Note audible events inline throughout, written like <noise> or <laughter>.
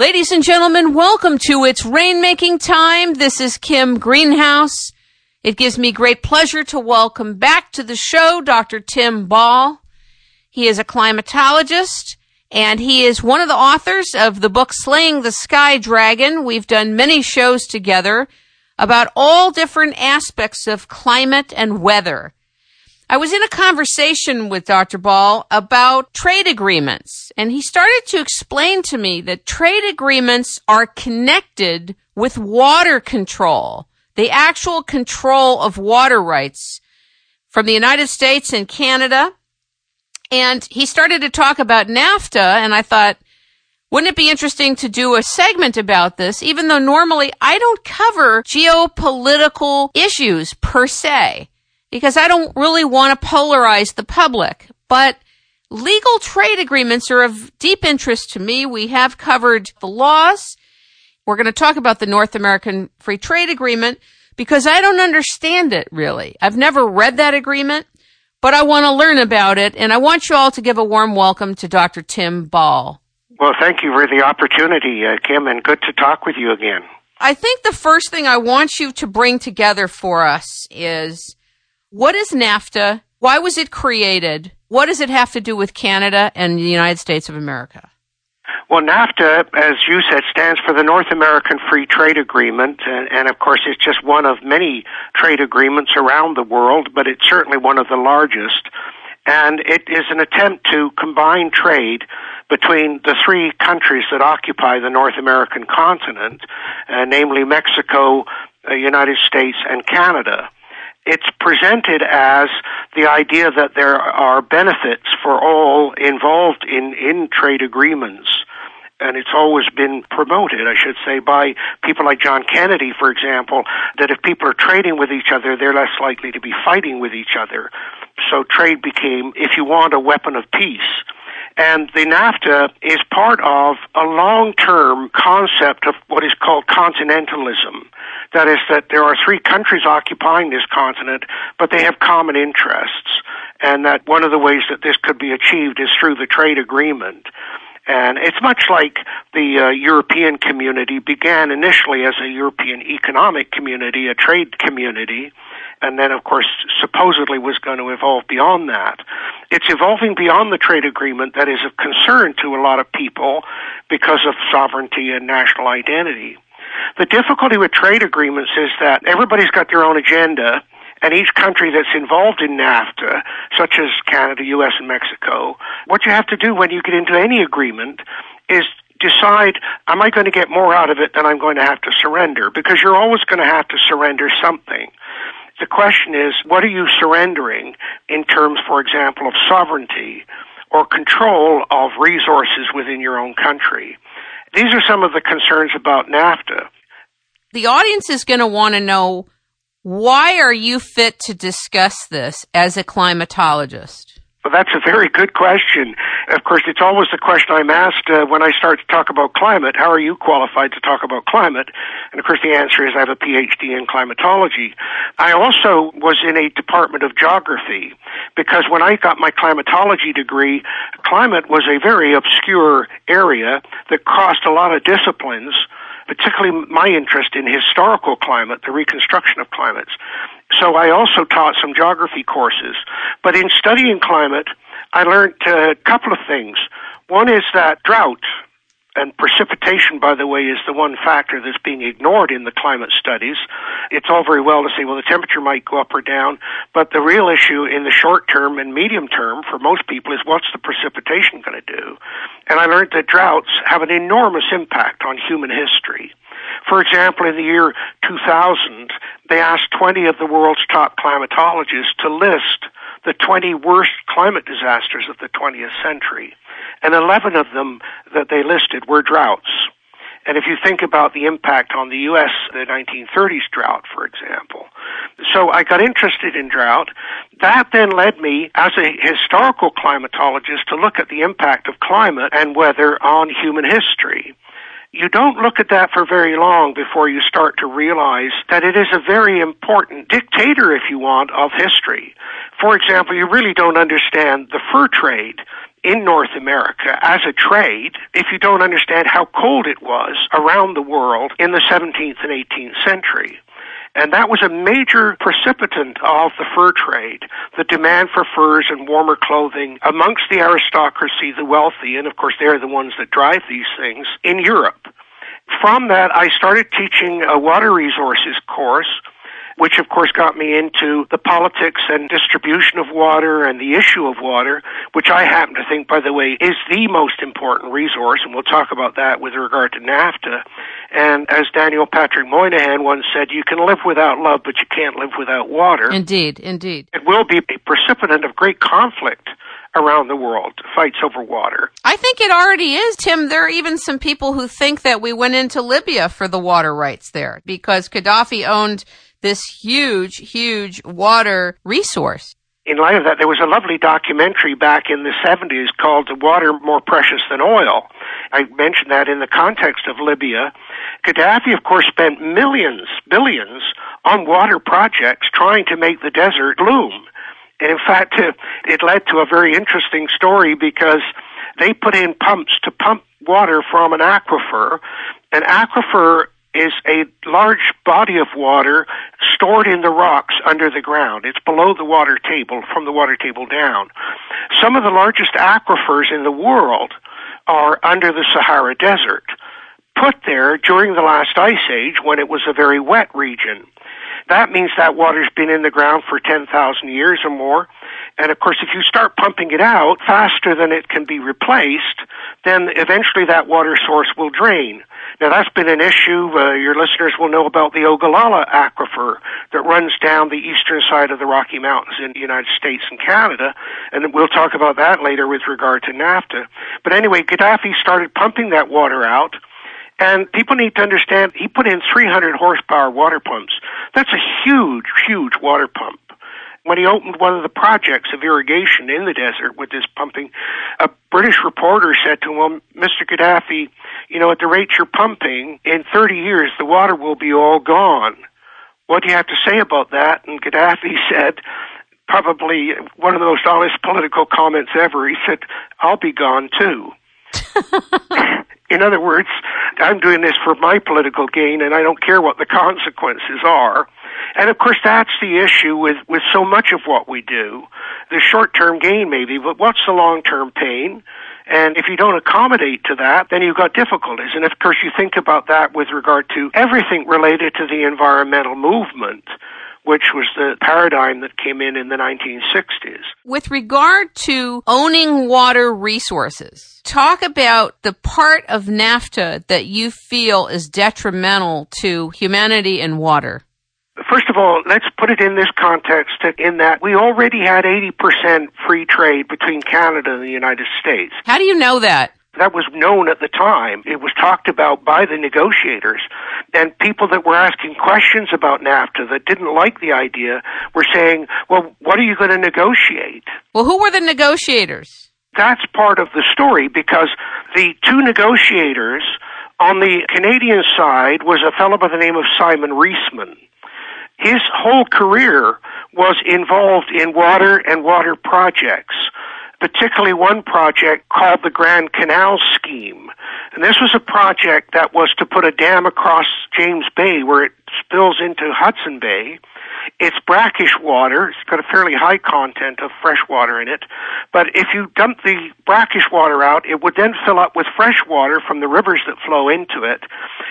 Ladies and gentlemen, welcome to It's Rainmaking Time. This is Kim Greenhouse. It gives me great pleasure to welcome back to the show Dr. Tim Ball. He is a climatologist and he is one of the authors of the book Slaying the Sky Dragon. We've done many shows together about all different aspects of climate and weather. I was in a conversation with Dr. Ball about trade agreements, and he started to explain to me that trade agreements are connected with water control, the actual control of water rights from the United States and Canada. And he started to talk about NAFTA, and I thought, wouldn't it be interesting to do a segment about this, even though normally I don't cover geopolitical issues per se? Because I don't really want to polarize the public. But legal trade agreements are of deep interest to me. We have covered the laws. We're going to talk about the North American Free Trade Agreement because I don't understand it really. I've never read that agreement, but I want to learn about it. And I want you all to give a warm welcome to Dr. Tim Ball. Well, thank you for the opportunity, uh, Kim, and good to talk with you again. I think the first thing I want you to bring together for us is what is NAFTA? Why was it created? What does it have to do with Canada and the United States of America? Well, NAFTA, as you said, stands for the North American Free Trade Agreement, and, and, of course it's just one of many trade agreements around the world, but it's certainly one of the largest. And it is an attempt to combine trade between the three countries that occupy the North American continent, uh, namely Mexico, the uh, United States, and Canada it's presented as the idea that there are benefits for all involved in, in trade agreements. And it's always been promoted, I should say, by people like John Kennedy, for example, that if people are trading with each other, they're less likely to be fighting with each other. So trade became, if you want, a weapon of peace. And the NAFTA is part of a long-term concept of what is called continentalism that is that there are three countries occupying this continent, but they have common interests. And that one of the ways that this could be achieved is through the trade agreement. And it's much like the uh, European community began initially as a European economic community, a trade community, and then, of course, supposedly was going to evolve beyond that. It's evolving beyond the trade agreement that is of concern to a lot of people because of sovereignty and national identity. The difficulty with trade agreements is that everybody's got their own agenda, and each country that's involved in NAFTA, such as Canada, US, and Mexico, what you have to do when you get into any agreement is decide, am I going to get more out of it than I'm going to have to surrender? Because you're always going to have to surrender something. The question is, what are you surrendering in terms, for example, of sovereignty or control of resources within your own country? These are some of the concerns about NAFTA. The audience is going to want to know why are you fit to discuss this as a climatologist? Well, that's a very good question. Of course, it's always the question I'm asked uh, when I start to talk about climate. How are you qualified to talk about climate? And of course, the answer is I have a PhD in climatology. I also was in a department of geography because when I got my climatology degree, climate was a very obscure area that crossed a lot of disciplines particularly my interest in historical climate, the reconstruction of climates. So I also taught some geography courses. But in studying climate, I learned a couple of things. One is that drought and precipitation, by the way, is the one factor that's being ignored in the climate studies. It's all very well to say, well, the temperature might go up or down, but the real issue in the short term and medium term for most people is what's the precipitation going to do? And I learned that droughts have an enormous impact on human history. For example, in the year 2000, they asked 20 of the world's top climatologists to list the 20 worst climate disasters of the 20th century. And 11 of them that they listed were droughts. And if you think about the impact on the U.S., the 1930s drought, for example. So I got interested in drought. That then led me, as a historical climatologist, to look at the impact of climate and weather on human history you don't look at that for very long before you start to realize that it is a very important dictator, if you want, of history. For example, you really don't understand the fur trade in North America as a trade if you don't understand how cold it was around the world in the 17th and 18th century. And that was a major precipitant of the fur trade, the demand for furs and warmer clothing amongst the aristocracy, the wealthy, and of course they're the ones that drive these things, in Europe. From that, I started teaching a water resources course which of course got me into the politics and distribution of water and the issue of water, which I happen to think, by the way, is the most important resource, and we'll talk about that with regard to NAFTA. And as Daniel Patrick Moynihan once said, you can live without love, but you can't live without water. Indeed, indeed. It will be a precipitant of great conflict around the world, fights over water. I think it already is, Tim. There are even some people who think that we went into Libya for the water rights there because Gaddafi owned this huge, huge water resource. In light of that, there was a lovely documentary back in the 70s called Water More Precious Than Oil. I mentioned that in the context of Libya. Gaddafi, of course, spent millions, billions on water projects trying to make the desert bloom. And in fact, <laughs> it led to a very interesting story because they put in pumps to pump water from an aquifer. An aquifer is a large body of water stored in the rocks under the ground. It's below the water table, from the water table down. Some of the largest aquifers in the world are under the Sahara Desert, put there during the last ice age when it was a very wet region. That means that water's been in the ground for 10,000 years or more. And of course, if you start pumping it out faster than it can be replaced, then eventually that water source will drain. Now that's been an issue. Uh, your listeners will know about the Ogallala Aquifer that runs down the eastern side of the Rocky Mountains in the United States and Canada, and we'll talk about that later with regard to NAFTA. But anyway, Gaddafi started pumping that water out. And people need to understand he put in 300 horsepower water pumps. That's a huge, huge water pump when he opened one of the projects of irrigation in the desert with this pumping, a British reporter said to him, Mr. Gaddafi, you know, at the rate you're pumping, in 30 years the water will be all gone. What do you have to say about that? And Gaddafi <laughs> said, probably one of the most honest political comments ever. He said, I'll be gone too. <laughs> in other words, I'm doing this for my political gain and I don't care what the consequences are. And of course, that's the issue with, with so much of what we do. The short term gain, maybe, but what's the long term pain? And if you don't accommodate to that, then you've got difficulties. And of course, you think about that with regard to everything related to the environmental movement which was the paradigm that came in in the 1960s. With regard to owning water resources, talk about the part of NAFTA that you feel is detrimental to humanity and water. First of all, let's put it in this context in that we already had 80% free trade between Canada and the United States. How do you know that? That was known at the time. It was talked about by the negotiators. And people that were asking questions about NAFTA that didn't like the idea were saying, well, what are you going to negotiate? Well, who were the negotiators? That's part of the story because the two negotiators on the Canadian side was a fellow by the name of Simon Reisman his whole career was involved in water and water projects, particularly one project called the Grand Canal Scheme. And this was a project that was to put a dam across James Bay where it spills into Hudson Bay it's brackish water. It's got a fairly high content of fresh water in it. But if you dump the brackish water out, it would then fill up with fresh water from the rivers that flow into it.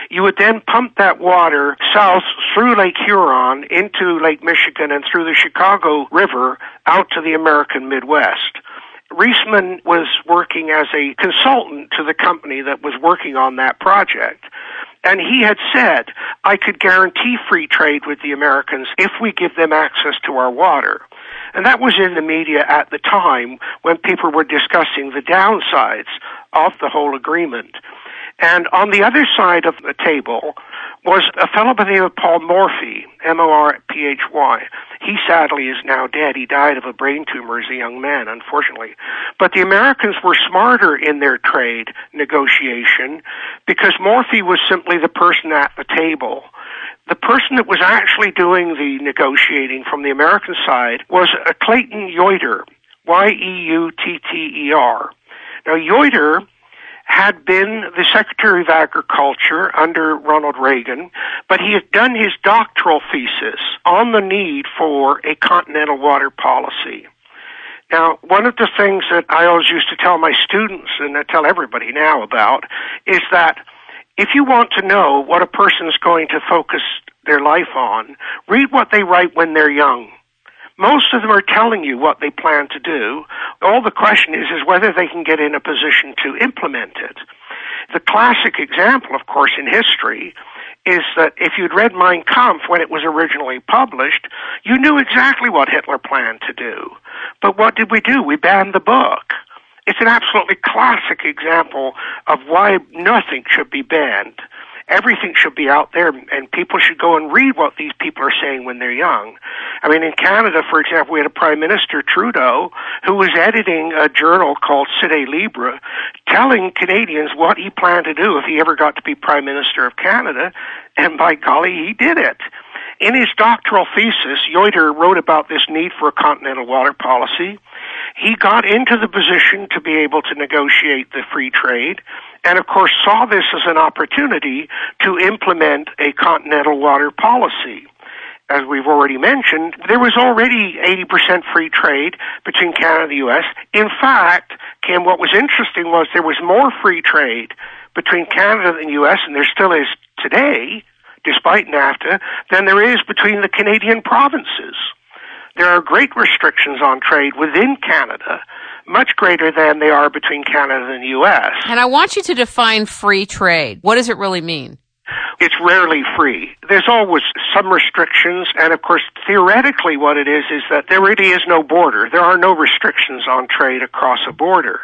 You would then pump that water south through Lake Huron into Lake Michigan and through the Chicago River out to the American Midwest. Reisman was working as a consultant to the company that was working on that project. And he had said, I could guarantee free trade with the Americans if we give them access to our water. And that was in the media at the time when people were discussing the downsides of the whole agreement. And on the other side of the table was a fellow by the name of Paul Morphy, M-O-R-P-H-Y. He sadly is now dead. He died of a brain tumor as a young man, unfortunately. But the Americans were smarter in their trade negotiation because Morphy was simply the person at the table. The person that was actually doing the negotiating from the American side was Clayton Yeutter, Y-E-U-T-T-E-R. Now, Yeutter had been the Secretary of Agriculture under Ronald Reagan, but he had done his doctoral thesis on the need for a continental water policy. Now, one of the things that I always used to tell my students, and I tell everybody now about, is that if you want to know what a person is going to focus their life on, read what they write when they're young. Most of them are telling you what they plan to do. All the question is, is whether they can get in a position to implement it. The classic example, of course, in history is that if you'd read Mein Kampf when it was originally published, you knew exactly what Hitler planned to do. But what did we do? We banned the book. It's an absolutely classic example of why nothing should be banned everything should be out there and people should go and read what these people are saying when they're young. I mean, in Canada, for example, we had a Prime Minister, Trudeau, who was editing a journal called Cite Libre, telling Canadians what he planned to do if he ever got to be Prime Minister of Canada, and by golly, he did it. In his doctoral thesis, Yeutter wrote about this need for a continental water policy. He got into the position to be able to negotiate the free trade and of course saw this as an opportunity to implement a continental water policy. As we've already mentioned, there was already 80% free trade between Canada and the U.S. In fact, Kim, what was interesting was there was more free trade between Canada and the U.S., and there still is today, despite NAFTA, than there is between the Canadian provinces. There are great restrictions on trade within Canada, much greater than they are between Canada and the U.S. And I want you to define free trade. What does it really mean? It's rarely free. There's always some restrictions, and of course, theoretically, what it is is that there really is no border. There are no restrictions on trade across a border.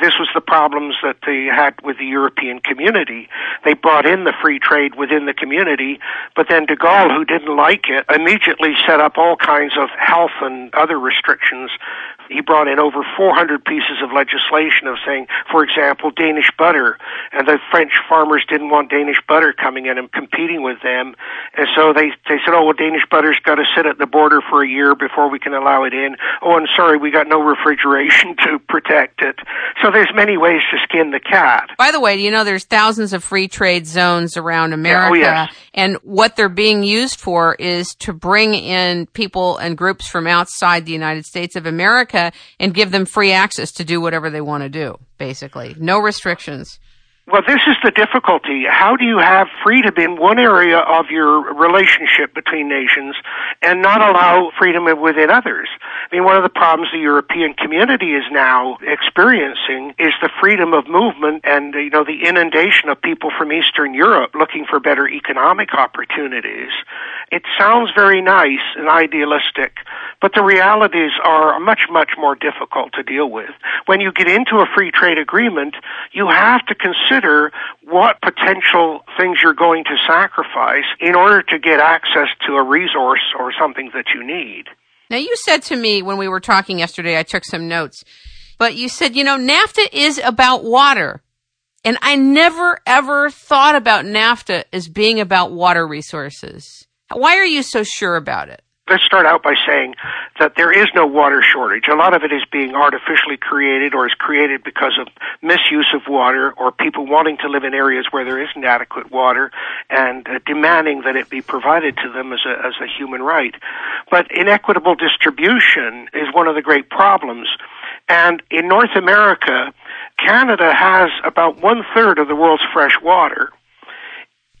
This was the problems that they had with the European community. They brought in the free trade within the community, but then de Gaulle, who didn't like it, immediately set up all kinds of health and other restrictions he brought in over 400 pieces of legislation of saying, for example, Danish butter, and the French farmers didn't want Danish butter coming in and competing with them, and so they they said, oh well, Danish butter's got to sit at the border for a year before we can allow it in. Oh, and sorry, we got no refrigeration <laughs> to protect it. So there's many ways to skin the cat. By the way, you know there's thousands of free trade zones around oh, America, yeah, oh, yes. and what they're being used for is to bring in people and groups from outside the United States of America and give them free access to do whatever they want to do, basically. No restrictions. Well, this is the difficulty. How do you have freedom in one area of your relationship between nations and not allow freedom within others? I mean, one of the problems the European community is now experiencing is the freedom of movement and, you know, the inundation of people from Eastern Europe looking for better economic opportunities. It sounds very nice and idealistic, but the realities are much, much more difficult to deal with. When you get into a free trade agreement, you have to consider what potential things you're going to sacrifice in order to get access to a resource or something that you need. Now, you said to me when we were talking yesterday, I took some notes, but you said, you know, NAFTA is about water. And I never ever thought about NAFTA as being about water resources. Why are you so sure about it? Let's start out by saying that there is no water shortage. A lot of it is being artificially created or is created because of misuse of water or people wanting to live in areas where there isn't adequate water and uh, demanding that it be provided to them as a, as a human right. But inequitable distribution is one of the great problems. And in North America, Canada has about one third of the world's fresh water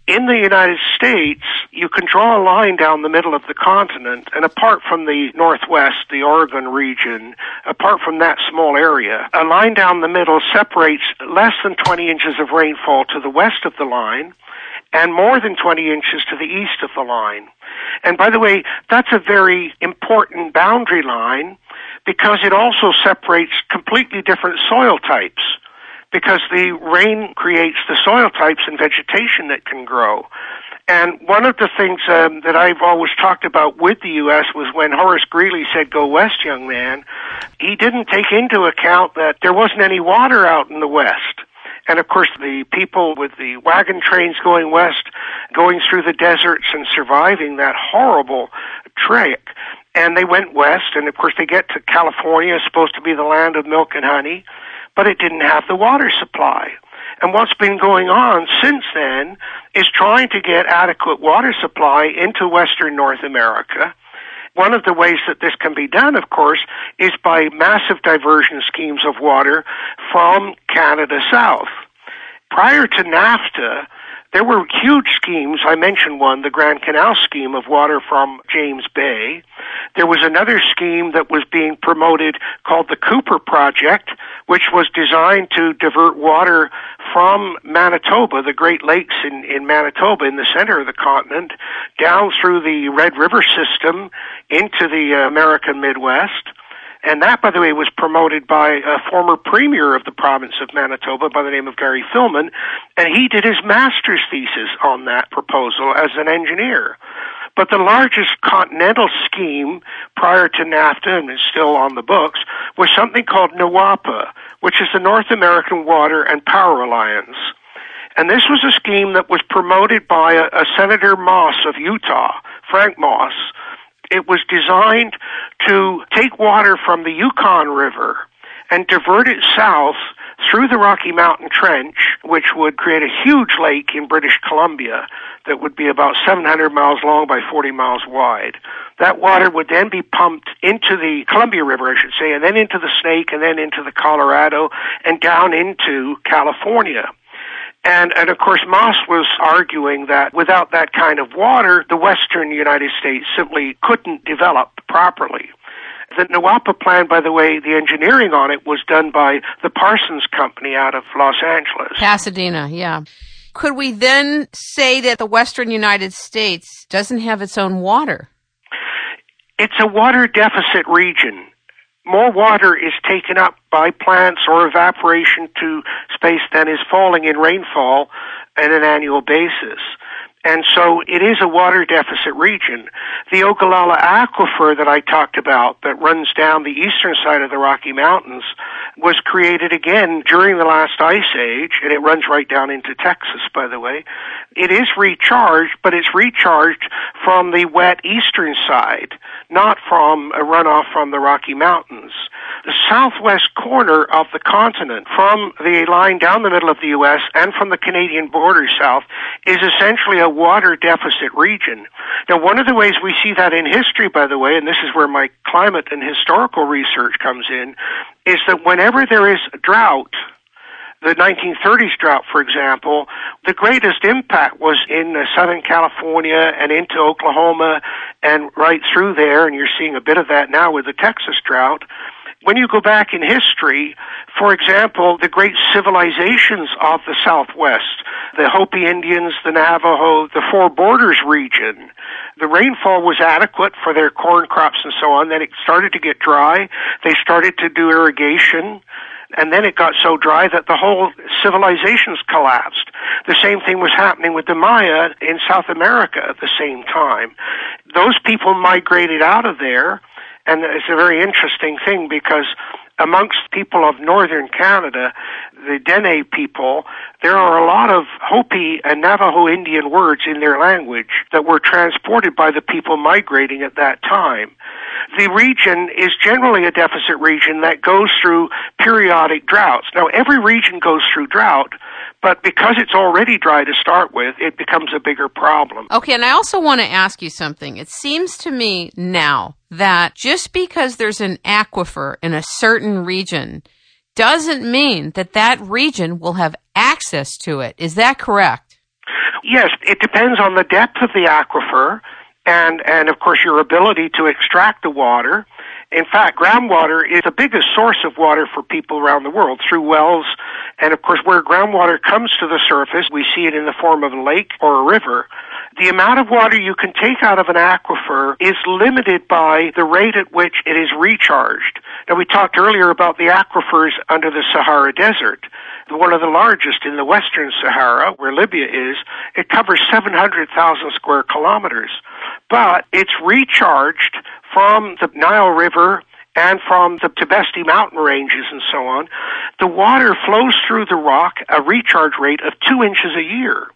in the United States, you can draw a line down the middle of the continent, and apart from the Northwest, the Oregon region, apart from that small area, a line down the middle separates less than 20 inches of rainfall to the west of the line, and more than 20 inches to the east of the line. And by the way, that's a very important boundary line because it also separates completely different soil types because the rain creates the soil types and vegetation that can grow. And one of the things um, that I've always talked about with the U.S. was when Horace Greeley said, go west, young man, he didn't take into account that there wasn't any water out in the west. And of course, the people with the wagon trains going west, going through the deserts and surviving that horrible trek. And they went west, and of course, they get to California, supposed to be the land of milk and honey but it didn't have the water supply. And what's been going on since then is trying to get adequate water supply into Western North America. One of the ways that this can be done, of course, is by massive diversion schemes of water from Canada south. Prior to NAFTA, there were huge schemes. I mentioned one, the Grand Canal scheme of water from James Bay. There was another scheme that was being promoted called the Kuiper Project, which was designed to divert water from Manitoba, the Great Lakes in, in Manitoba, in the center of the continent, down through the Red River system into the American Midwest. And that, by the way, was promoted by a former premier of the province of Manitoba by the name of Gary Filmon, and he did his master's thesis on that proposal as an engineer. But the largest continental scheme prior to NAFTA, and is still on the books, was something called NAWAPA, which is the North American Water and Power Alliance. And this was a scheme that was promoted by a, a Senator Moss of Utah, Frank Moss, it was designed to take water from the Yukon River and divert it south through the Rocky Mountain Trench, which would create a huge lake in British Columbia that would be about 700 miles long by 40 miles wide. That water would then be pumped into the Columbia River, I should say, and then into the Snake, and then into the Colorado, and down into California. And, and of course, Moss was arguing that without that kind of water, the western United States simply couldn't develop properly. The NAWAPA plan, by the way, the engineering on it was done by the Parsons Company out of Los Angeles. Pasadena, yeah. Could we then say that the western United States doesn't have its own water? It's a water deficit region more water is taken up by plants or evaporation to space than is falling in rainfall on an annual basis. And so it is a water deficit region. The Ogallala Aquifer that I talked about that runs down the eastern side of the Rocky Mountains was created again during the last ice age, and it runs right down into Texas, by the way. It is recharged, but it's recharged from the wet eastern side, not from a runoff from the Rocky Mountains the southwest corner of the continent from the line down the middle of the U.S. and from the Canadian border south is essentially a water deficit region. Now, one of the ways we see that in history, by the way, and this is where my climate and historical research comes in, is that whenever there is drought, the 1930s drought, for example, the greatest impact was in uh, Southern California and into Oklahoma and right through there, and you're seeing a bit of that now with the Texas drought. When you go back in history, for example, the great civilizations of the Southwest, the Hopi Indians, the Navajo, the Four Borders region, the rainfall was adequate for their corn crops and so on. Then it started to get dry. They started to do irrigation and then it got so dry that the whole civilizations collapsed. The same thing was happening with the Maya in South America at the same time. Those people migrated out of there and it's a very interesting thing because amongst people of northern Canada, the Dene people, there are a lot of Hopi and Navajo Indian words in their language that were transported by the people migrating at that time. The region is generally a deficit region that goes through periodic droughts. Now, every region goes through drought, but because it's already dry to start with, it becomes a bigger problem. Okay, and I also want to ask you something. It seems to me now that just because there's an aquifer in a certain region doesn't mean that that region will have access to it. Is that correct? Yes, it depends on the depth of the aquifer and and of course your ability to extract the water in fact, groundwater is the biggest source of water for people around the world through wells. And of course, where groundwater comes to the surface, we see it in the form of a lake or a river. The amount of water you can take out of an aquifer is limited by the rate at which it is recharged. Now, we talked earlier about the aquifers under the Sahara Desert. One of the largest in the Western Sahara, where Libya is, it covers 700,000 square kilometers. But it's recharged from the Nile River and from the Tibesti mountain ranges and so on, the water flows through the rock a recharge rate of two inches a year.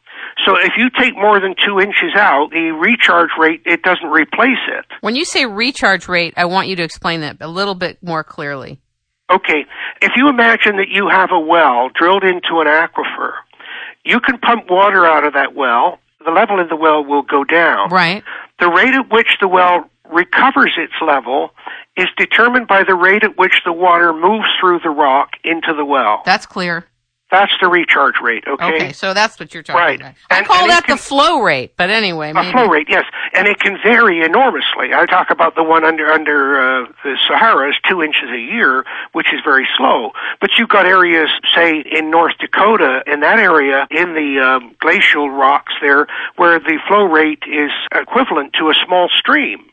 So if you take more than two inches out, the recharge rate, it doesn't replace it. When you say recharge rate, I want you to explain that a little bit more clearly. Okay, if you imagine that you have a well drilled into an aquifer, you can pump water out of that well. The level in the well will go down. Right. The rate at which the well recovers its level is determined by the rate at which the water moves through the rock into the well. That's clear. That's the recharge rate, okay? Okay, so that's what you're talking Right. about. I And- call and that can- the flow rate, but anyway, A maybe. flow rate, yes, and it can vary enormously. I talk about the one under under uh, the Sahara is two inches a year, which is very slow. But you've got areas, say in North Dakota, in that area, in the um, glacial rocks there, where the flow rate is equivalent to a small stream.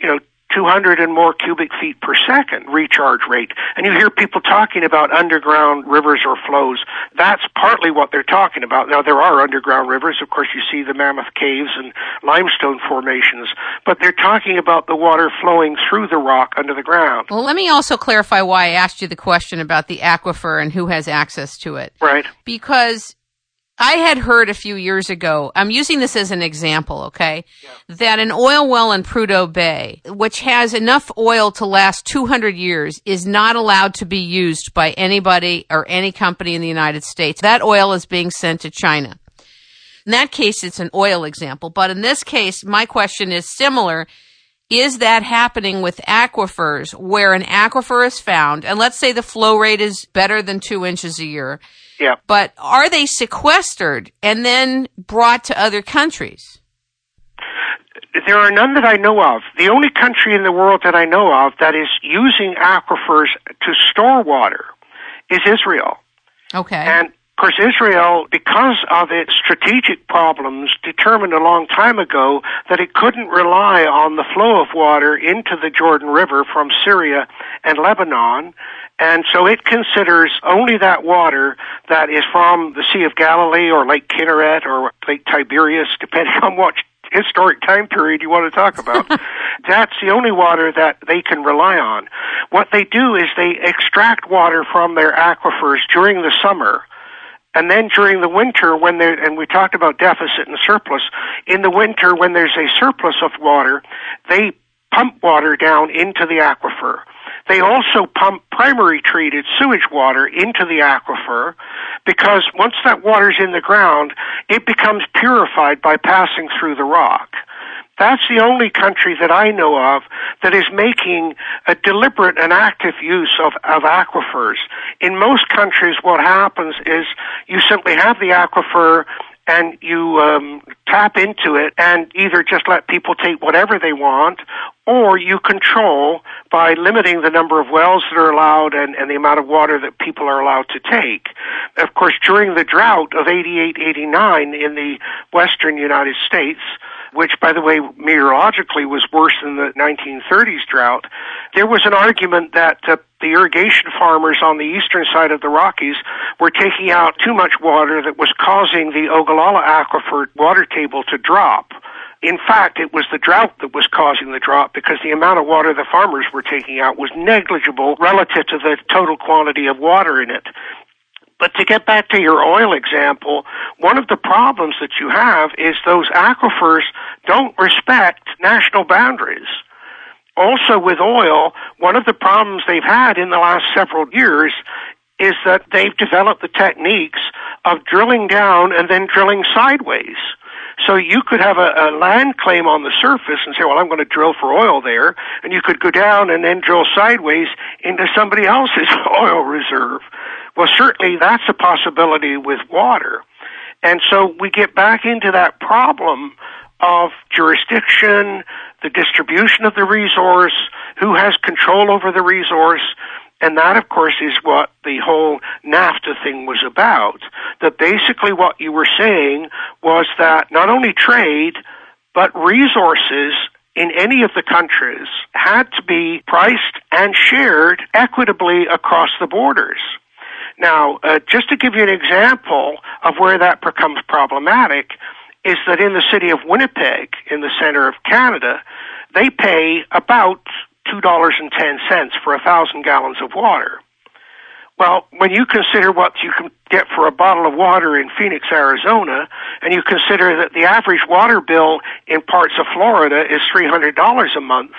You know. 200 and more cubic feet per second recharge rate. And you hear people talking about underground rivers or flows. That's partly what they're talking about. Now, there are underground rivers. Of course, you see the Mammoth Caves and limestone formations. But they're talking about the water flowing through the rock under the ground. Well, let me also clarify why I asked you the question about the aquifer and who has access to it. Right? because I had heard a few years ago, I'm using this as an example, okay, that an oil well in Prudhoe Bay, which has enough oil to last 200 years, is not allowed to be used by anybody or any company in the United States. That oil is being sent to China. In that case, it's an oil example, but in this case, my question is similar. Is that happening with aquifers where an aquifer is found, and let's say the flow rate is better than two inches a year, Yeah. but are they sequestered and then brought to other countries? There are none that I know of. The only country in the world that I know of that is using aquifers to store water is Israel. Okay. And of course, Israel, because of its strategic problems, determined a long time ago that it couldn't rely on the flow of water into the Jordan River from Syria and Lebanon. And so it considers only that water that is from the Sea of Galilee or Lake Kinneret or Lake Tiberias, depending <laughs> on what historic time period you want to talk about. <laughs> That's the only water that they can rely on. What they do is they extract water from their aquifers during the summer. And then during the winter, when there, and we talked about deficit and surplus, in the winter when there's a surplus of water, they pump water down into the aquifer. They also pump primary treated sewage water into the aquifer because once that water's in the ground, it becomes purified by passing through the rock. That's the only country that I know of that is making a deliberate and active use of, of aquifers. In most countries, what happens is you simply have the aquifer and you um, tap into it and either just let people take whatever they want or you control by limiting the number of wells that are allowed and, and the amount of water that people are allowed to take. Of course, during the drought of 88, 89 in the western United States, which, by the way, meteorologically was worse than the 1930s drought, there was an argument that uh, the irrigation farmers on the eastern side of the Rockies were taking out too much water that was causing the Ogallala aquifer water table to drop. In fact, it was the drought that was causing the drop because the amount of water the farmers were taking out was negligible relative to the total quantity of water in it. But to get back to your oil example, one of the problems that you have is those aquifers don't respect national boundaries. Also with oil, one of the problems they've had in the last several years is that they've developed the techniques of drilling down and then drilling sideways. So you could have a, a land claim on the surface and say, well, I'm going to drill for oil there, and you could go down and then drill sideways into somebody else's <laughs> oil reserve. Well, certainly that's a possibility with water. And so we get back into that problem of jurisdiction, the distribution of the resource, who has control over the resource, and that, of course, is what the whole NAFTA thing was about. That basically what you were saying was that not only trade, but resources in any of the countries had to be priced and shared equitably across the borders. Now, uh, just to give you an example of where that becomes problematic, is that in the city of Winnipeg, in the center of Canada, they pay about $2.10 for a thousand gallons of water. Well, when you consider what you can get for a bottle of water in Phoenix, Arizona, and you consider that the average water bill in parts of Florida is $300 a month,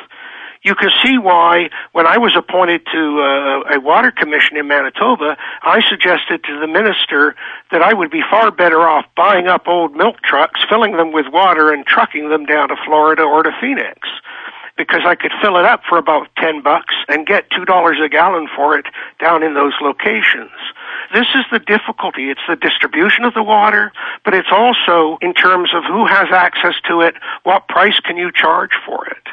you can see why when I was appointed to uh, a water commission in Manitoba, I suggested to the minister that I would be far better off buying up old milk trucks, filling them with water, and trucking them down to Florida or to Phoenix because I could fill it up for about 10 bucks and get $2 a gallon for it down in those locations. This is the difficulty. It's the distribution of the water, but it's also in terms of who has access to it, what price can you charge for it.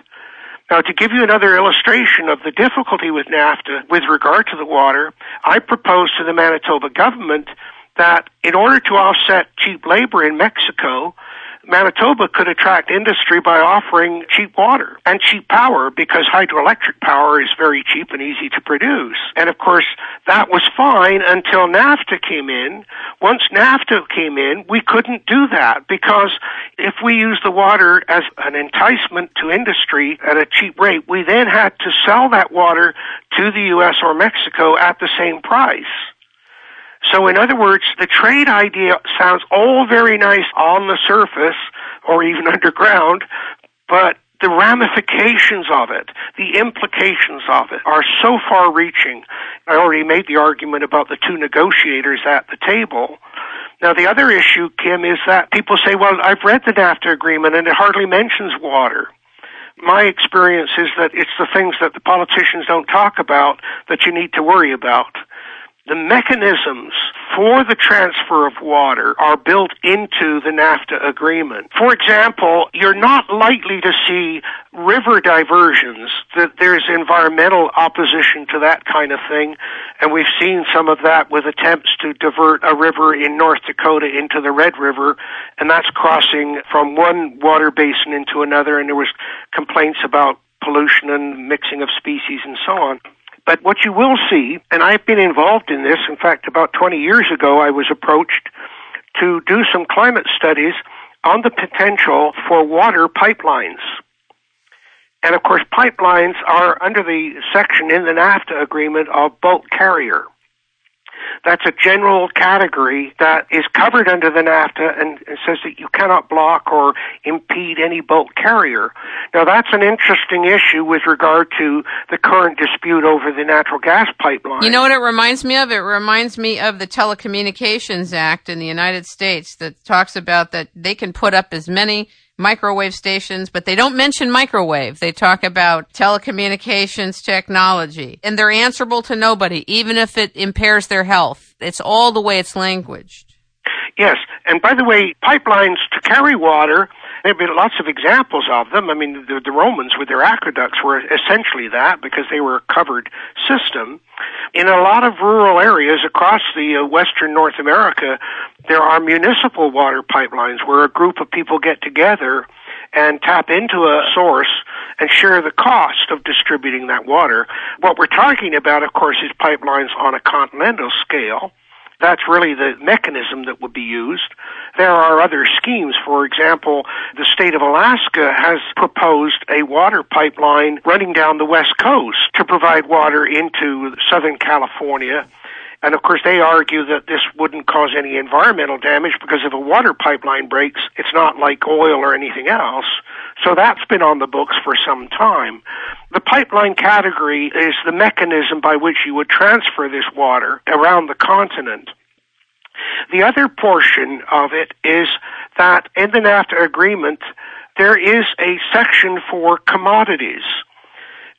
Now, to give you another illustration of the difficulty with NAFTA with regard to the water, I proposed to the Manitoba government that in order to offset cheap labor in Mexico, Manitoba could attract industry by offering cheap water and cheap power because hydroelectric power is very cheap and easy to produce. And of course, that was fine until NAFTA came in. Once NAFTA came in, we couldn't do that because if we use the water as an enticement to industry at a cheap rate, we then had to sell that water to the U.S. or Mexico at the same price. So in other words, the trade idea sounds all very nice on the surface or even <laughs> underground, but the ramifications of it, the implications of it are so far reaching. I already made the argument about the two negotiators at the table. Now the other issue, Kim, is that people say, well, I've read the NAFTA agreement and it hardly mentions water. My experience is that it's the things that the politicians don't talk about that you need to worry about the mechanisms for the transfer of water are built into the NAFTA agreement. For example, you're not likely to see river diversions, that there's environmental opposition to that kind of thing, and we've seen some of that with attempts to divert a river in North Dakota into the Red River, and that's crossing from one water basin into another, and there was complaints about pollution and mixing of species and so on. But what you will see, and I've been involved in this, in fact, about 20 years ago, I was approached to do some climate studies on the potential for water pipelines. And of course, pipelines are under the section in the NAFTA agreement of bulk carrier. That's a general category that is covered under the NAFTA and says that you cannot block or impede any bulk carrier. Now that's an interesting issue with regard to the current dispute over the natural gas pipeline. You know what it reminds me of? It reminds me of the Telecommunications Act in the United States that talks about that they can put up as many microwave stations, but they don't mention microwave. They talk about telecommunications technology and they're answerable to nobody, even if it impairs their health. It's all the way it's languaged. Yes. And by the way, pipelines to carry water there have been lots of examples of them. I mean, the, the Romans with their aqueducts were essentially that because they were a covered system. In a lot of rural areas across the uh, western North America, there are municipal water pipelines where a group of people get together and tap into a source and share the cost of distributing that water. What we're talking about, of course, is pipelines on a continental scale. That's really the mechanism that would be used. There are other schemes. For example, the state of Alaska has proposed a water pipeline running down the west coast to provide water into Southern California. And of course, they argue that this wouldn't cause any environmental damage because if a water pipeline breaks, it's not like oil or anything else. So that's been on the books for some time. The pipeline category is the mechanism by which you would transfer this water around the continent. The other portion of it is that in the NAFTA agreement, there is a section for commodities.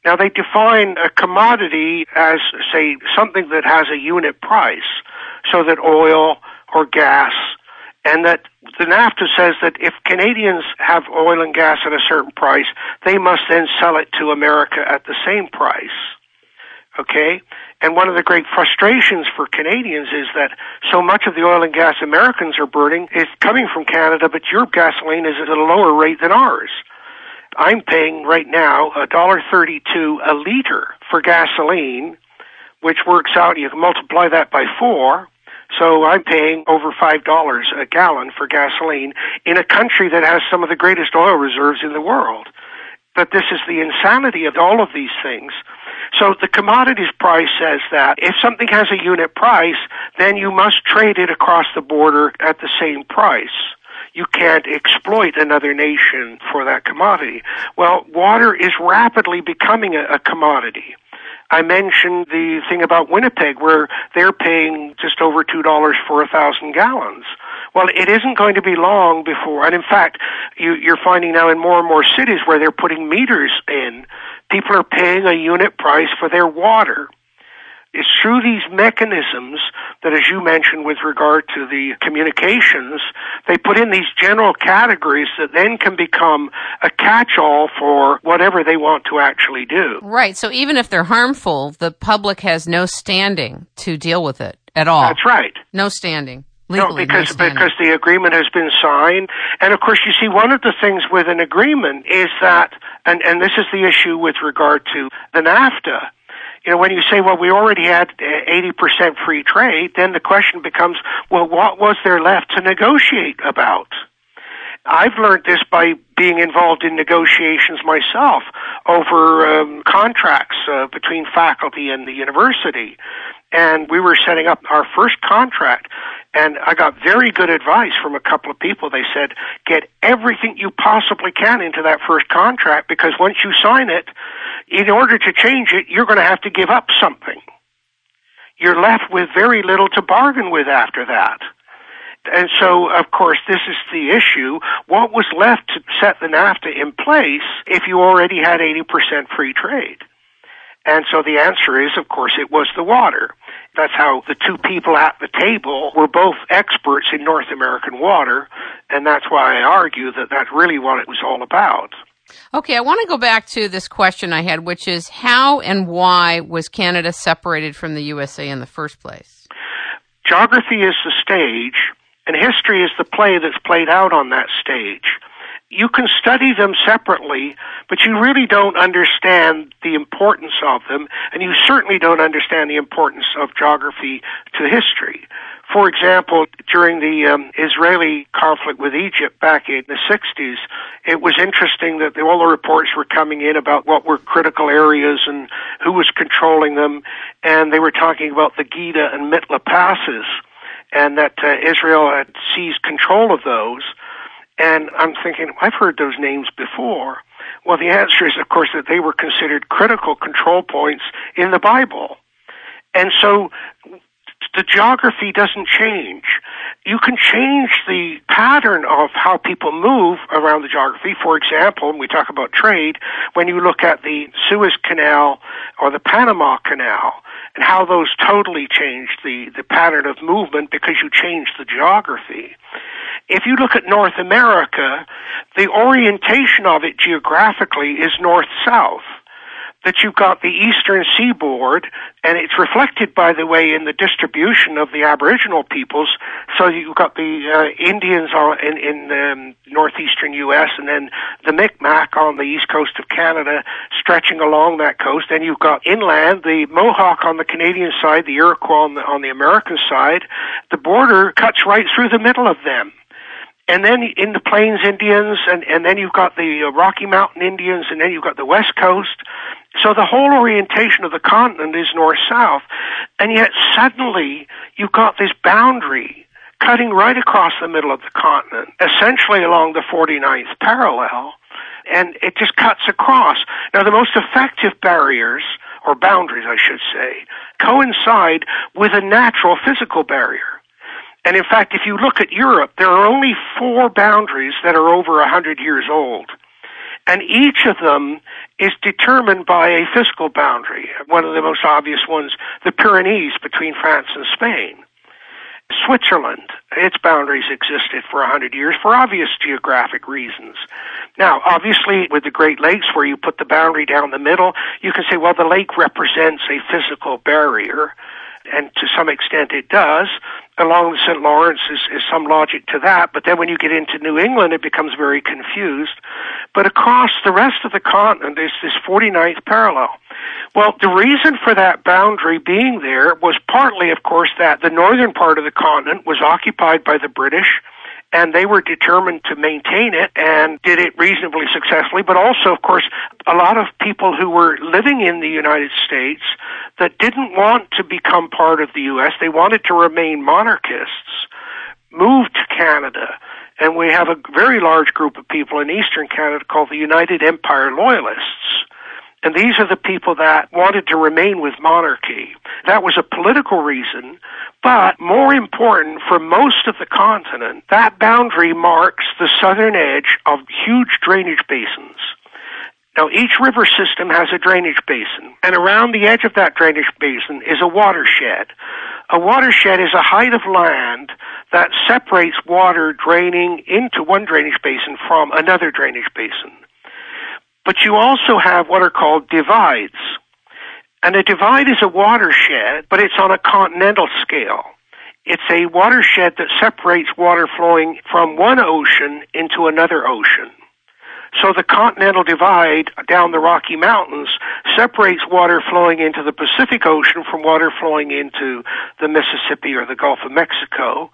Now they define a commodity as, say, something that has a unit price, so that oil or gas, and that the NAFTA says that if Canadians have oil and gas at a certain price, they must then sell it to America at the same price. Okay? And one of the great frustrations for Canadians is that so much of the oil and gas Americans are burning is coming from Canada, but your gasoline is at a lower rate than ours. I'm paying right now a dollar thirty-two a liter for gasoline, which works out. You can multiply that by four, so I'm paying over five dollars a gallon for gasoline in a country that has some of the greatest oil reserves in the world. But this is the insanity of all of these things. So the commodities price says that if something has a unit price, then you must trade it across the border at the same price. You can't exploit another nation for that commodity. Well, water is rapidly becoming a, a commodity. I mentioned the thing about Winnipeg where they're paying just over $2 for a thousand gallons. Well, it isn't going to be long before, and in fact, you, you're finding now in more and more cities where they're putting meters in, people are paying a unit price for their water. It's through these mechanisms that, as you mentioned with regard to the communications, they put in these general categories that then can become a catch-all for whatever they want to actually do. Right. So even if they're harmful, the public has no standing to deal with it at all. That's right. No standing. Legally, no, because no because the agreement has been signed, and of course, you see, one of the things with an agreement is that, and and this is the issue with regard to the NAFTA you know, when you say, well, we already had 80% free trade, then the question becomes, well, what was there left to negotiate about? I've learned this by being involved in negotiations myself over um, contracts uh, between faculty and the university. And we were setting up our first contract, and I got very good advice from a couple of people. They said, get everything you possibly can into that first contract because once you sign it, in order to change it, you're going to have to give up something. You're left with very little to bargain with after that. And so, of course, this is the issue. What was left to set the NAFTA in place if you already had 80% free trade? And so the answer is, of course, it was the water. That's how the two people at the table were both experts in North American water, and that's why I argue that that's really what it was all about. Okay, I want to go back to this question I had, which is how and why was Canada separated from the USA in the first place? Geography is the stage, and history is the play that's played out on that stage. You can study them separately, but you really don't understand the importance of them, and you certainly don't understand the importance of geography to history. For example, during the um, Israeli conflict with Egypt back in the 60s, it was interesting that all the reports were coming in about what were critical areas and who was controlling them, and they were talking about the Giddi and Mitla passes, and that uh, Israel had seized control of those. And I'm thinking, I've heard those names before. Well, the answer is, of course, that they were considered critical control points in the Bible. And so the geography doesn't change. You can change the pattern of how people move around the geography. For example, when we talk about trade, when you look at the Suez Canal or the Panama Canal, and how those totally changed the, the pattern of movement because you changed the geography. If you look at North America, the orientation of it geographically is north-south that you've got the eastern seaboard, and it's reflected, by the way, in the distribution of the Aboriginal peoples. So you've got the uh, Indians on, in, in um, northeastern U.S., and then the Micmac on the east coast of Canada, stretching along that coast. Then you've got inland the Mohawk on the Canadian side, the Iroquois on the, on the American side. The border cuts right through the middle of them and then in the Plains Indians, and, and then you've got the uh, Rocky Mountain Indians, and then you've got the West Coast. So the whole orientation of the continent is north-south, and yet suddenly you've got this boundary cutting right across the middle of the continent, essentially along the 49th parallel, and it just cuts across. Now the most effective barriers, or boundaries I should say, coincide with a natural physical barrier. And in fact, if you look at Europe, there are only four boundaries that are over a hundred years old. And each of them is determined by a physical boundary. One of the most obvious ones, the Pyrenees between France and Spain. Switzerland, its boundaries existed for a hundred years for obvious geographic reasons. Now, obviously, with the Great Lakes, where you put the boundary down the middle, you can say, well, the lake represents a physical barrier and to some extent it does. Along the St. Lawrence is, is some logic to that, but then when you get into New England, it becomes very confused. But across the rest of the continent is this 49th parallel. Well, the reason for that boundary being there was partly, of course, that the northern part of the continent was occupied by the British and they were determined to maintain it and did it reasonably successfully. But also, of course, a lot of people who were living in the United States that didn't want to become part of the U.S., they wanted to remain monarchists, moved to Canada And we have a very large group of people in eastern Canada called the United Empire Loyalists. And these are the people that wanted to remain with monarchy. That was a political reason, but more important for most of the continent, that boundary marks the southern edge of huge drainage basins. Now, each river system has a drainage basin, and around the edge of that drainage basin is a watershed. A watershed is a height of land that separates water draining into one drainage basin from another drainage basin. But you also have what are called divides. And a divide is a watershed, but it's on a continental scale. It's a watershed that separates water flowing from one ocean into another ocean. So the continental divide down the Rocky Mountains separates water flowing into the Pacific Ocean from water flowing into the Mississippi or the Gulf of Mexico.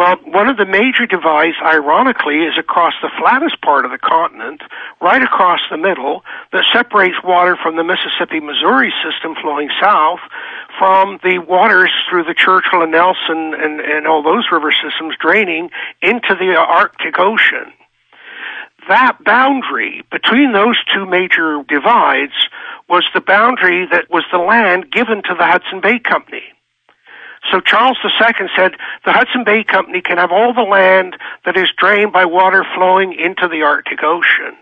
Well, one of the major divides, ironically, is across the flattest part of the continent, right across the middle, that separates water from the Mississippi Missouri system flowing south from the waters through the Churchill and Nelson and, and all those river systems draining into the Arctic Ocean that boundary between those two major divides was the boundary that was the land given to the Hudson Bay Company. So Charles II said the Hudson Bay Company can have all the land that is drained by water flowing into the Arctic Ocean.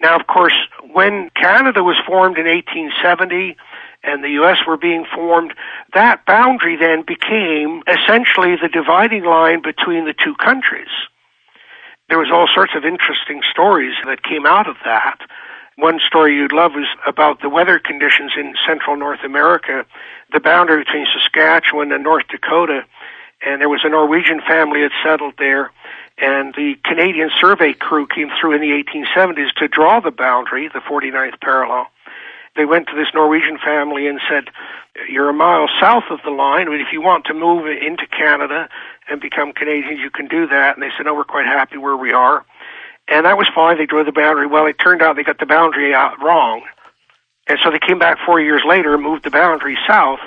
Now, of course, when Canada was formed in 1870 and the U.S. were being formed, that boundary then became essentially the dividing line between the two countries there was all sorts of interesting stories that came out of that. One story you'd love was about the weather conditions in central North America, the boundary between Saskatchewan and North Dakota, and there was a Norwegian family that settled there, and the Canadian survey crew came through in the 1870s to draw the boundary, the 49th parallel. They went to this Norwegian family and said, You're a mile south of the line, but if you want to move into Canada, and become Canadians, you can do that. And they said, no, we're quite happy where we are. And that was fine. They drew the boundary. Well, it turned out they got the boundary out wrong. And so they came back four years later moved the boundary south.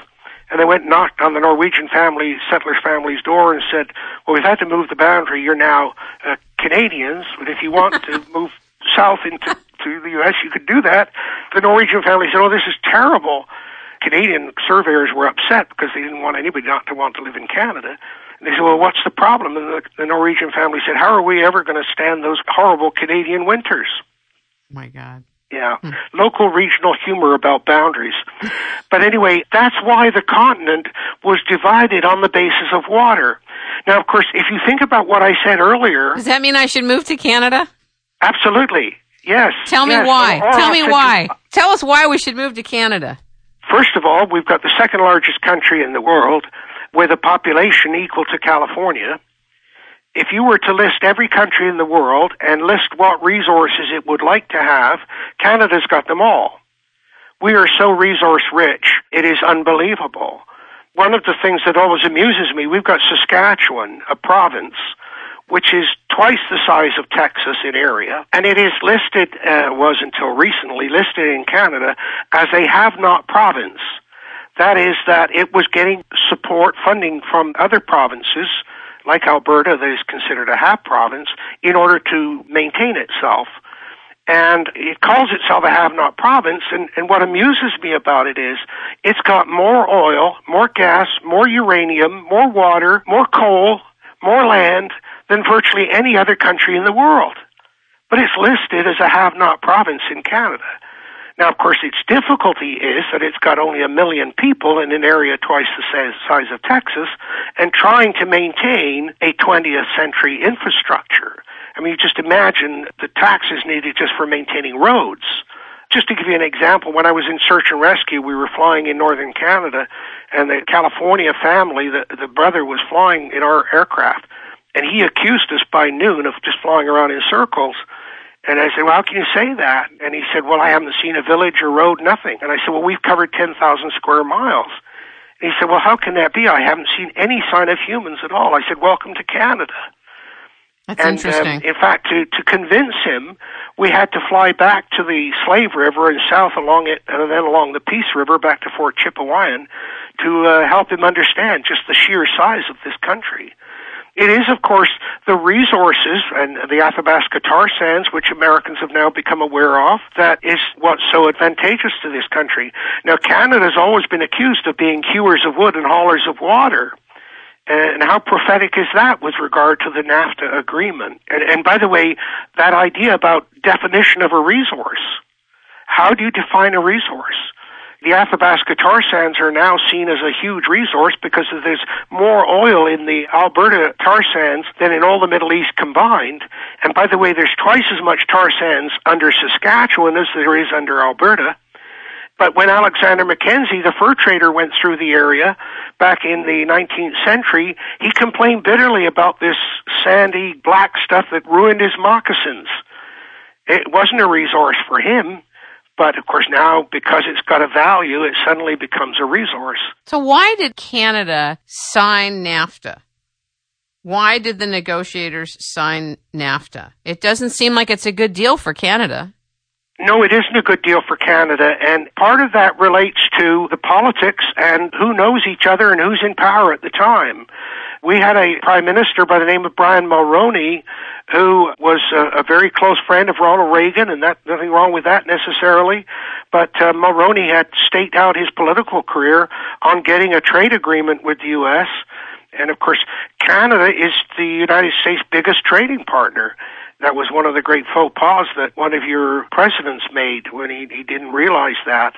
And they went and knocked on the Norwegian family, settlers family's door and said, well, we've had to move the boundary. You're now uh, Canadians, but if you want to <laughs> move south into to the U.S., you could do that. The Norwegian family said, oh, this is terrible. Canadian surveyors were upset because they didn't want anybody not to want to live in Canada. They said, well, what's the problem? And the, the Norwegian family said, how are we ever going to stand those horrible Canadian winters? my God. Yeah, hmm. local regional humor about boundaries. but anyway, that's why the continent was divided on the basis of water. Now, of course, if you think about what I said earlier. Does that mean I should move to Canada? Absolutely. Yes. Tell me yes. why. Tell me why. Tell us why we should move to Canada. First of all, we've got the second largest country in the world with a population equal to California, if you were to list every country in the world and list what resources it would like to have, Canada's got them all. We are so resource rich, it is unbelievable. One of the things that always amuses me, we've got Saskatchewan, a province, which is twice the size of Texas in area, and it is listed, uh, was until recently listed in Canada as a have not province. That is that it was getting support funding from other provinces, like Alberta, that is considered a half province, in order to maintain itself. And it calls itself a have-not province, and, and what amuses me about it is it's got more oil, more gas, more uranium, more water, more coal, more land than virtually any other country in the world. But it's listed as a have-not province in Canada. Now, of course, its difficulty is that it's got only a million people in an area twice the size of Texas and trying to maintain a 20th century infrastructure. I mean, just imagine the taxes needed just for maintaining roads. Just to give you an example, when I was in search and rescue, we were flying in northern Canada, and the California family, the, the brother was flying in our aircraft, and he accused us by noon of just flying around in circles and I said, well, how can you say that? And he said, well, I haven't seen a village or road, nothing. And I said, well, we've covered 10,000 square miles. And he said, well, how can that be? I haven't seen any sign of humans at all. I said, welcome to Canada. That's and, um, interesting. Um, in fact, to, to convince him, we had to fly back to the Slave River and south along it, and then along the Peace River back to Fort Chipewyan to uh, help him understand just the sheer size of this country. It is, of course, the resources and the Athabasca tar sands, which Americans have now become aware of, that is what's so advantageous to this country. Now, Canada has always been accused of being hewers of wood and haulers of water. And how prophetic is that with regard to the NAFTA agreement? And, and by the way, that idea about definition of a resource. How do you define a resource? The Athabasca tar sands are now seen as a huge resource because there's more oil in the Alberta tar sands than in all the Middle East combined. And by the way, there's twice as much tar sands under Saskatchewan as there is under Alberta. But when Alexander Mackenzie, the fur trader, went through the area back in the 19th century, he complained bitterly about this sandy black stuff that ruined his moccasins. It wasn't a resource for him. But of course, now because it's got a value, it suddenly becomes a resource. So, why did Canada sign NAFTA? Why did the negotiators sign NAFTA? It doesn't seem like it's a good deal for Canada. No, it isn't a good deal for Canada, and part of that relates to the politics and who knows each other and who's in power at the time. We had a prime minister by the name of Brian Mulroney who was a, a very close friend of Ronald Reagan, and that nothing wrong with that necessarily. But uh, Mulroney had staked out his political career on getting a trade agreement with the U.S. And of course, Canada is the United States' biggest trading partner. That was one of the great faux pas that one of your presidents made when he, he didn't realize that.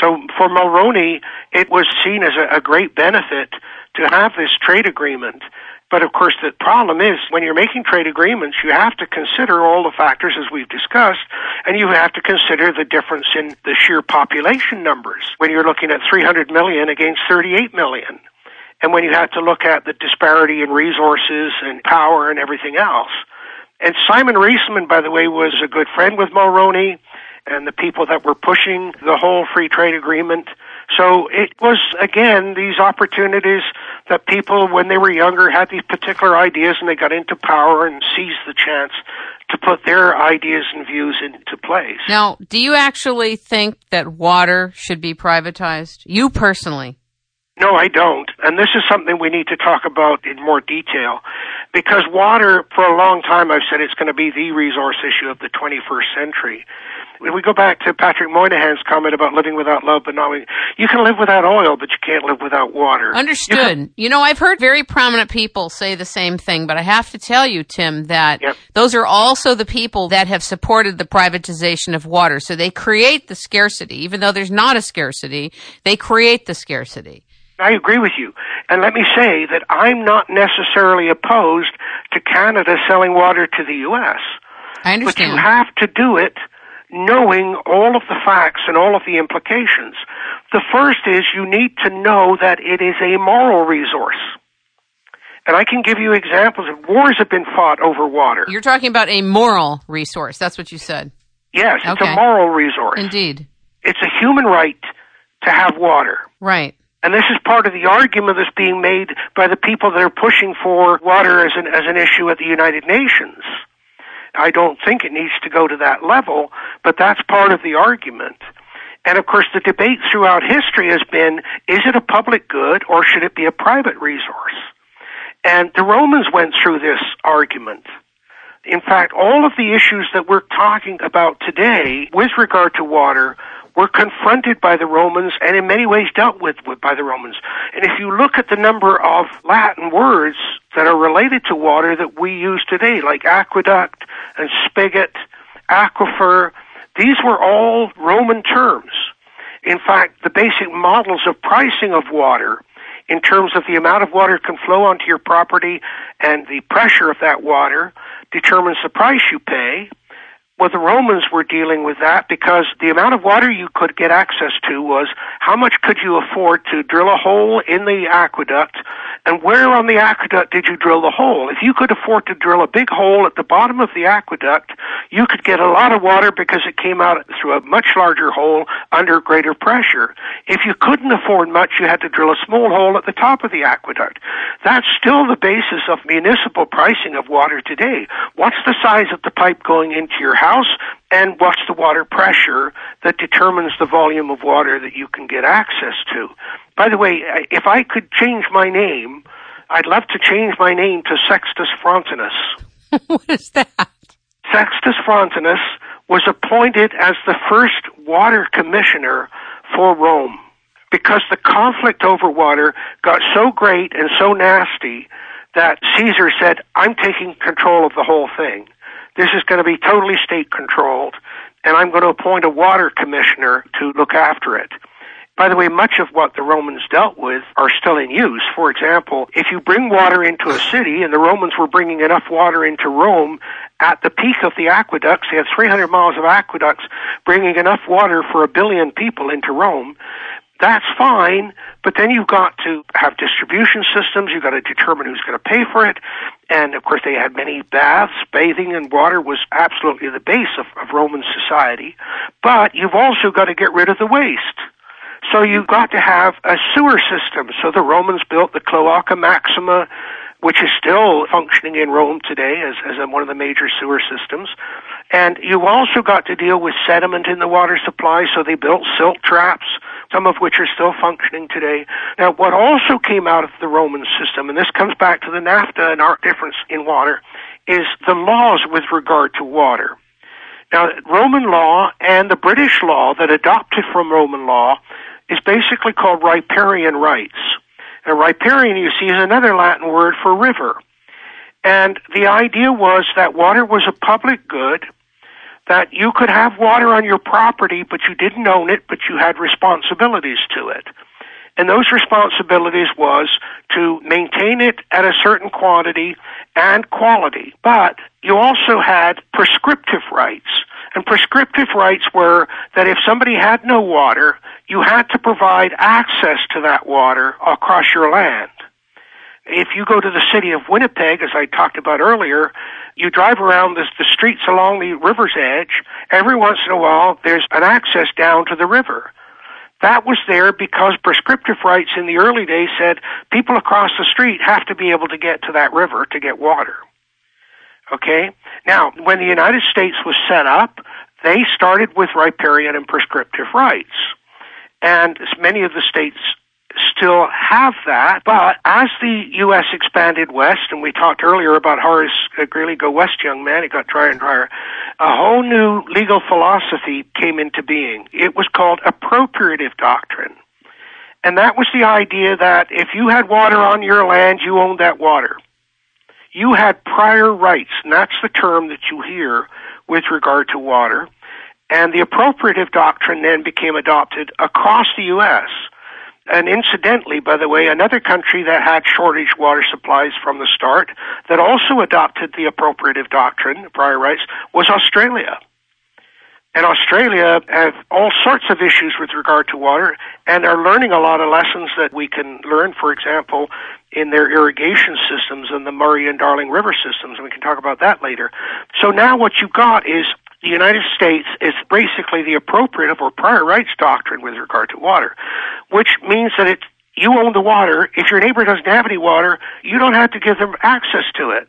So for Mulroney, it was seen as a, a great benefit to have this trade agreement. But of course, the problem is when you're making trade agreements, you have to consider all the factors as we've discussed, and you have to consider the difference in the sheer population numbers when you're looking at 300 million against 38 million. And when you have to look at the disparity in resources and power and everything else. And Simon Reisman, by the way, was a good friend with Mulroney and the people that were pushing the whole free trade agreement. So it was, again, these opportunities that people, when they were younger, had these particular ideas and they got into power and seized the chance to put their ideas and views into place. Now, do you actually think that water should be privatized? You personally? No, I don't. And this is something we need to talk about in more detail. Because water, for a long time, I've said it's going to be the resource issue of the 21st century we go back to Patrick Moynihan's comment about living without love, but not you can live without oil, but you can't live without water. Understood. You, can, you know, I've heard very prominent people say the same thing, but I have to tell you, Tim, that yep. those are also the people that have supported the privatization of water. So they create the scarcity, even though there's not a scarcity, they create the scarcity. I agree with you. And let me say that I'm not necessarily opposed to Canada selling water to the U.S. I understand. But you have to do it knowing all of the facts and all of the implications. The first is you need to know that it is a moral resource. And I can give you examples of wars have been fought over water. You're talking about a moral resource. That's what you said. Yes, it's okay. a moral resource. Indeed. It's a human right to have water. Right. And this is part of the argument that's being made by the people that are pushing for water as an, as an issue at the United Nations. I don't think it needs to go to that level, but that's part of the argument. And of course, the debate throughout history has been, is it a public good or should it be a private resource? And the Romans went through this argument. In fact, all of the issues that we're talking about today with regard to water were confronted by the Romans and in many ways dealt with, with by the Romans. And if you look at the number of Latin words that are related to water that we use today, like aqueduct and spigot, aquifer, these were all Roman terms. In fact, the basic models of pricing of water in terms of the amount of water can flow onto your property and the pressure of that water determines the price you pay. Well, the Romans were dealing with that because the amount of water you could get access to was how much could you afford to drill a hole in the aqueduct and where on the aqueduct did you drill the hole? If you could afford to drill a big hole at the bottom of the aqueduct, you could get a lot of water because it came out through a much larger hole under greater pressure. If you couldn't afford much, you had to drill a small hole at the top of the aqueduct. That's still the basis of municipal pricing of water today. What's the size of the pipe going into your house? And what's the water pressure that determines the volume of water that you can get access to. By the way, if I could change my name I'd love to change my name to Sextus Frontinus. <laughs> what is that? Sextus Frontinus was appointed as the first water commissioner for Rome because the conflict over water got so great and so nasty that Caesar said, I'm taking control of the whole thing. This is going to be totally state controlled, and I'm going to appoint a water commissioner to look after it. By the way, much of what the Romans dealt with are still in use. For example, if you bring water into a city, and the Romans were bringing enough water into Rome at the peak of the aqueducts, they had 300 miles of aqueducts bringing enough water for a billion people into Rome. That's fine, but then you've got to have distribution systems, you've got to determine who's going to pay for it, and of course they had many baths, bathing and water was absolutely the base of, of Roman society, but you've also got to get rid of the waste. So you've got to have a sewer system. So the Romans built the Cloaca Maxima, which is still functioning in Rome today as, as one of the major sewer systems. And you've also got to deal with sediment in the water supply, so they built silt traps, some of which are still functioning today. Now, what also came out of the Roman system, and this comes back to the NAFTA and our difference in water, is the laws with regard to water. Now, Roman law and the British law that adopted from Roman law is basically called riparian rights. And riparian, you see, is another Latin word for river. And the idea was that water was a public good, that you could have water on your property, but you didn't own it, but you had responsibilities to it. And those responsibilities was to maintain it at a certain quantity and quality. But you also had prescriptive rights. And prescriptive rights were that if somebody had no water, you had to provide access to that water across your land. If you go to the city of Winnipeg, as I talked about earlier, you drive around the, the streets along the river's edge. Every once in a while, there's an access down to the river. That was there because prescriptive rights in the early days said people across the street have to be able to get to that river to get water. Okay? Now, when the United States was set up, they started with riparian and prescriptive rights. And many of the states still have that, but as the U.S. expanded west, and we talked earlier about Horace Greeley Go West Young Man, it got drier and drier, a whole new legal philosophy came into being. It was called appropriative doctrine. And that was the idea that if you had water on your land, you owned that water. You had prior rights, and that's the term that you hear with regard to water. And the appropriative doctrine then became adopted across the U.S. And incidentally, by the way, another country that had shortage water supplies from the start that also adopted the appropriative doctrine, prior rights, was Australia. And Australia have all sorts of issues with regard to water and are learning a lot of lessons that we can learn, for example, in their irrigation systems and the Murray and Darling River systems, and we can talk about that later. So now what you've got is the United States is basically the appropriative or prior rights doctrine with regard to water, which means that it's you own the water. If your neighbor doesn't have any water, you don't have to give them access to it.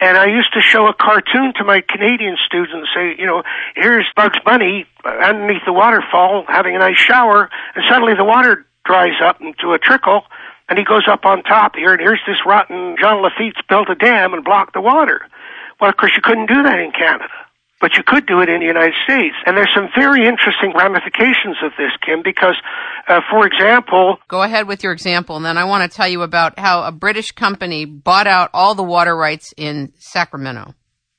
And I used to show a cartoon to my Canadian students say, you know, here's Bugs Bunny underneath the waterfall having a nice shower, and suddenly the water dries up into a trickle, and he goes up on top here, and here's this rotten Jean Lafitte's built a dam and blocked the water. Well, of course, you couldn't do that in Canada but you could do it in the United States. And there's some very interesting ramifications of this, Kim, because, uh, for example. Go ahead with your example, and then I want to tell you about how a British company bought out all the water rights in Sacramento.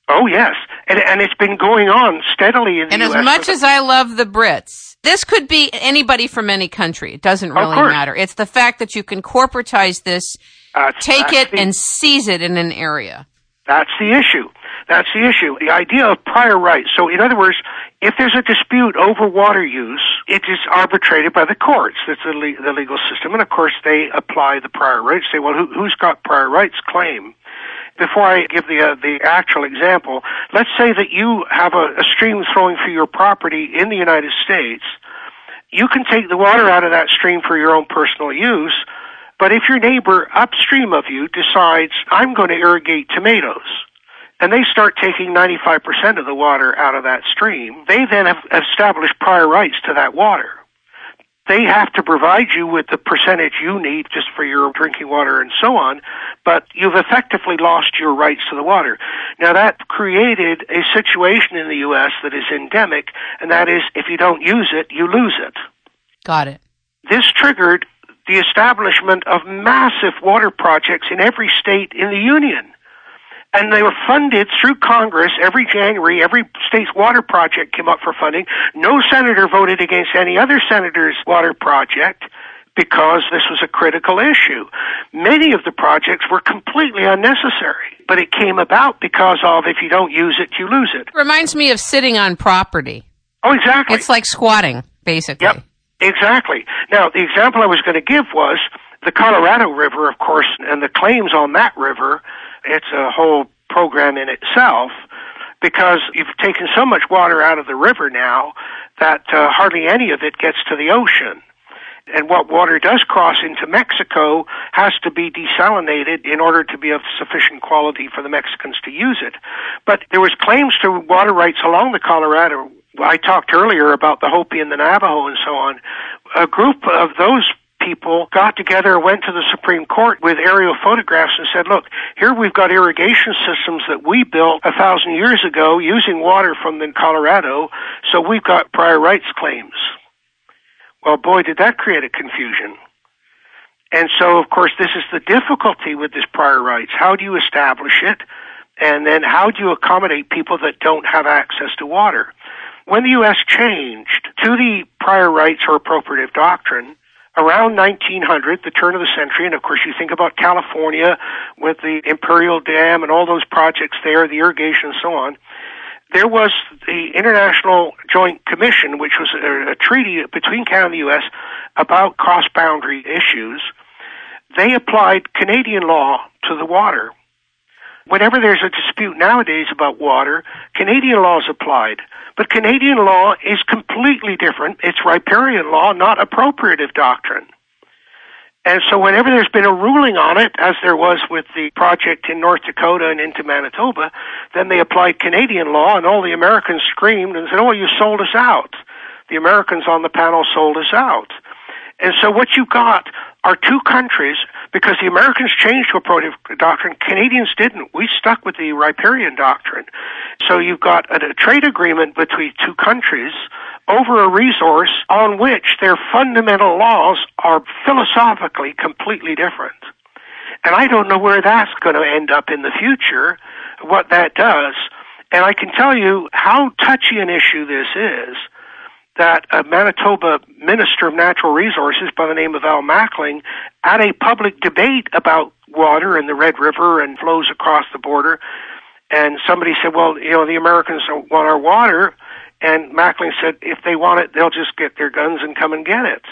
Oh, yes. And, and it's been going on steadily in the And US as much as I love the Brits, this could be anybody from any country. It doesn't really matter. It's the fact that you can corporatize this, uh, take it, the, and seize it in an area. That's the issue. That's the issue. The idea of prior rights. So, in other words, if there's a dispute over water use, it is arbitrated by the courts. That's the, le- the legal system. And of course, they apply the prior rights. Say, well, who, who's got prior rights claim? Before I give the uh, the actual example, let's say that you have a, a stream flowing through your property in the United States. You can take the water out of that stream for your own personal use, but if your neighbor upstream of you decides, I'm going to irrigate tomatoes, and they start taking 95% of the water out of that stream, they then have established prior rights to that water. they have to provide you with the percentage you need just for your drinking water and so on, but you've effectively lost your rights to the water. Now that created a situation in the U.S. that is endemic, and that is if you don't use it, you lose it. Got it. This triggered the establishment of massive water projects in every state in the Union and they were funded through Congress every January. Every state's water project came up for funding. No senator voted against any other senator's water project because this was a critical issue. Many of the projects were completely unnecessary, but it came about because of if you don't use it, you lose it. Reminds me of sitting on property. Oh, exactly. It's like squatting, basically. Yep, exactly. Now, the example I was going to give was the Colorado River, of course, and the claims on that river it's a whole program in itself because you've taken so much water out of the river now that uh, hardly any of it gets to the ocean. And what water does cross into Mexico has to be desalinated in order to be of sufficient quality for the Mexicans to use it. But there was claims to water rights along the Colorado. I talked earlier about the Hopi and the Navajo and so on. A group of those people got together, went to the Supreme Court with aerial photographs and said, look, here we've got irrigation systems that we built a thousand years ago using water from the Colorado, so we've got prior rights claims. Well, boy, did that create a confusion. And so, of course, this is the difficulty with this prior rights. How do you establish it? And then how do you accommodate people that don't have access to water? When the U.S. changed to the prior rights or appropriative doctrine, around 1900, the turn of the century, and of course you think about California with the Imperial Dam and all those projects there, the irrigation and so on, there was the International Joint Commission, which was a, a treaty between Canada and the U.S. about cross-boundary issues. They applied Canadian law to the water. Whenever there's a dispute nowadays about water, Canadian law is applied. But Canadian law is completely different. It's riparian law, not appropriative doctrine. And so whenever there's been a ruling on it, as there was with the project in North Dakota and into Manitoba, then they applied Canadian law and all the Americans screamed and said, oh, you sold us out. The Americans on the panel sold us out. And so what you got are two countries, because the Americans changed to a appropriative doctrine, Canadians didn't. We stuck with the riparian doctrine. So you've got a, a trade agreement between two countries over a resource on which their fundamental laws are philosophically completely different. And I don't know where that's going to end up in the future, what that does. And I can tell you how touchy an issue this is that a Manitoba Minister of Natural Resources by the name of Al Mackling at a public debate about water and the Red River and flows across the border. And somebody said, well, you know, the Americans don't want our water. And Mackling said, if they want it, they'll just get their guns and come and get it.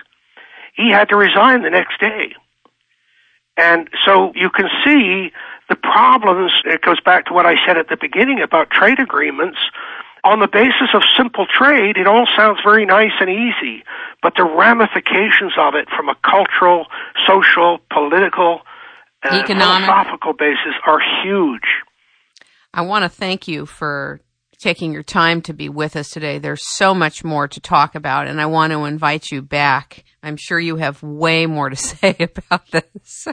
He had to resign the next day. And so you can see the problems. It goes back to what I said at the beginning about trade agreements on the basis of simple trade, it all sounds very nice and easy, but the ramifications of it from a cultural, social, political, uh, economic philosophical basis are huge. I want to thank you for taking your time to be with us today. There's so much more to talk about, and I want to invite you back. I'm sure you have way more to <laughs> say about this.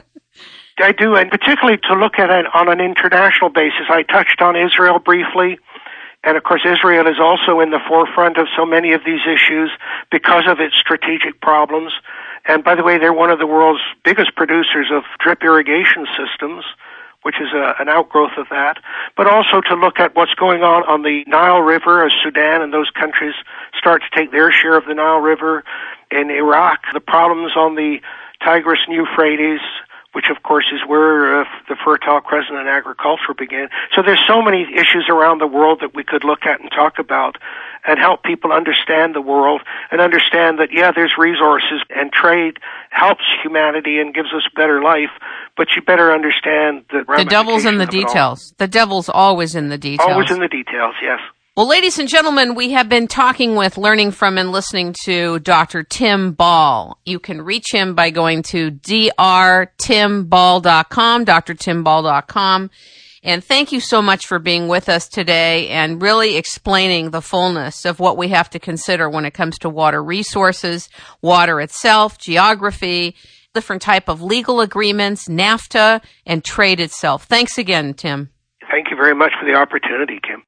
I do, and particularly to look at it on an international basis. I touched on Israel briefly. And of course, Israel is also in the forefront of so many of these issues because of its strategic problems. And by the way, they're one of the world's biggest producers of drip irrigation systems, which is a, an outgrowth of that. But also to look at what's going on on the Nile River as Sudan and those countries start to take their share of the Nile River. In Iraq, the problems on the Tigris and Euphrates, which of course is where uh, the Fertile Crescent and agriculture began. So there's so many issues around the world that we could look at and talk about and help people understand the world and understand that yeah, there's resources and trade helps humanity and gives us better life, but you better understand the The devil's in the details. The devil's always in the details. Always in the details, yes. Well, ladies and gentlemen, we have been talking with, learning from, and listening to Dr. Tim Ball. You can reach him by going to drtimball.com, drtimball.com. And thank you so much for being with us today and really explaining the fullness of what we have to consider when it comes to water resources, water itself, geography, different type of legal agreements, NAFTA, and trade itself. Thanks again, Tim. Thank you very much for the opportunity, Kim.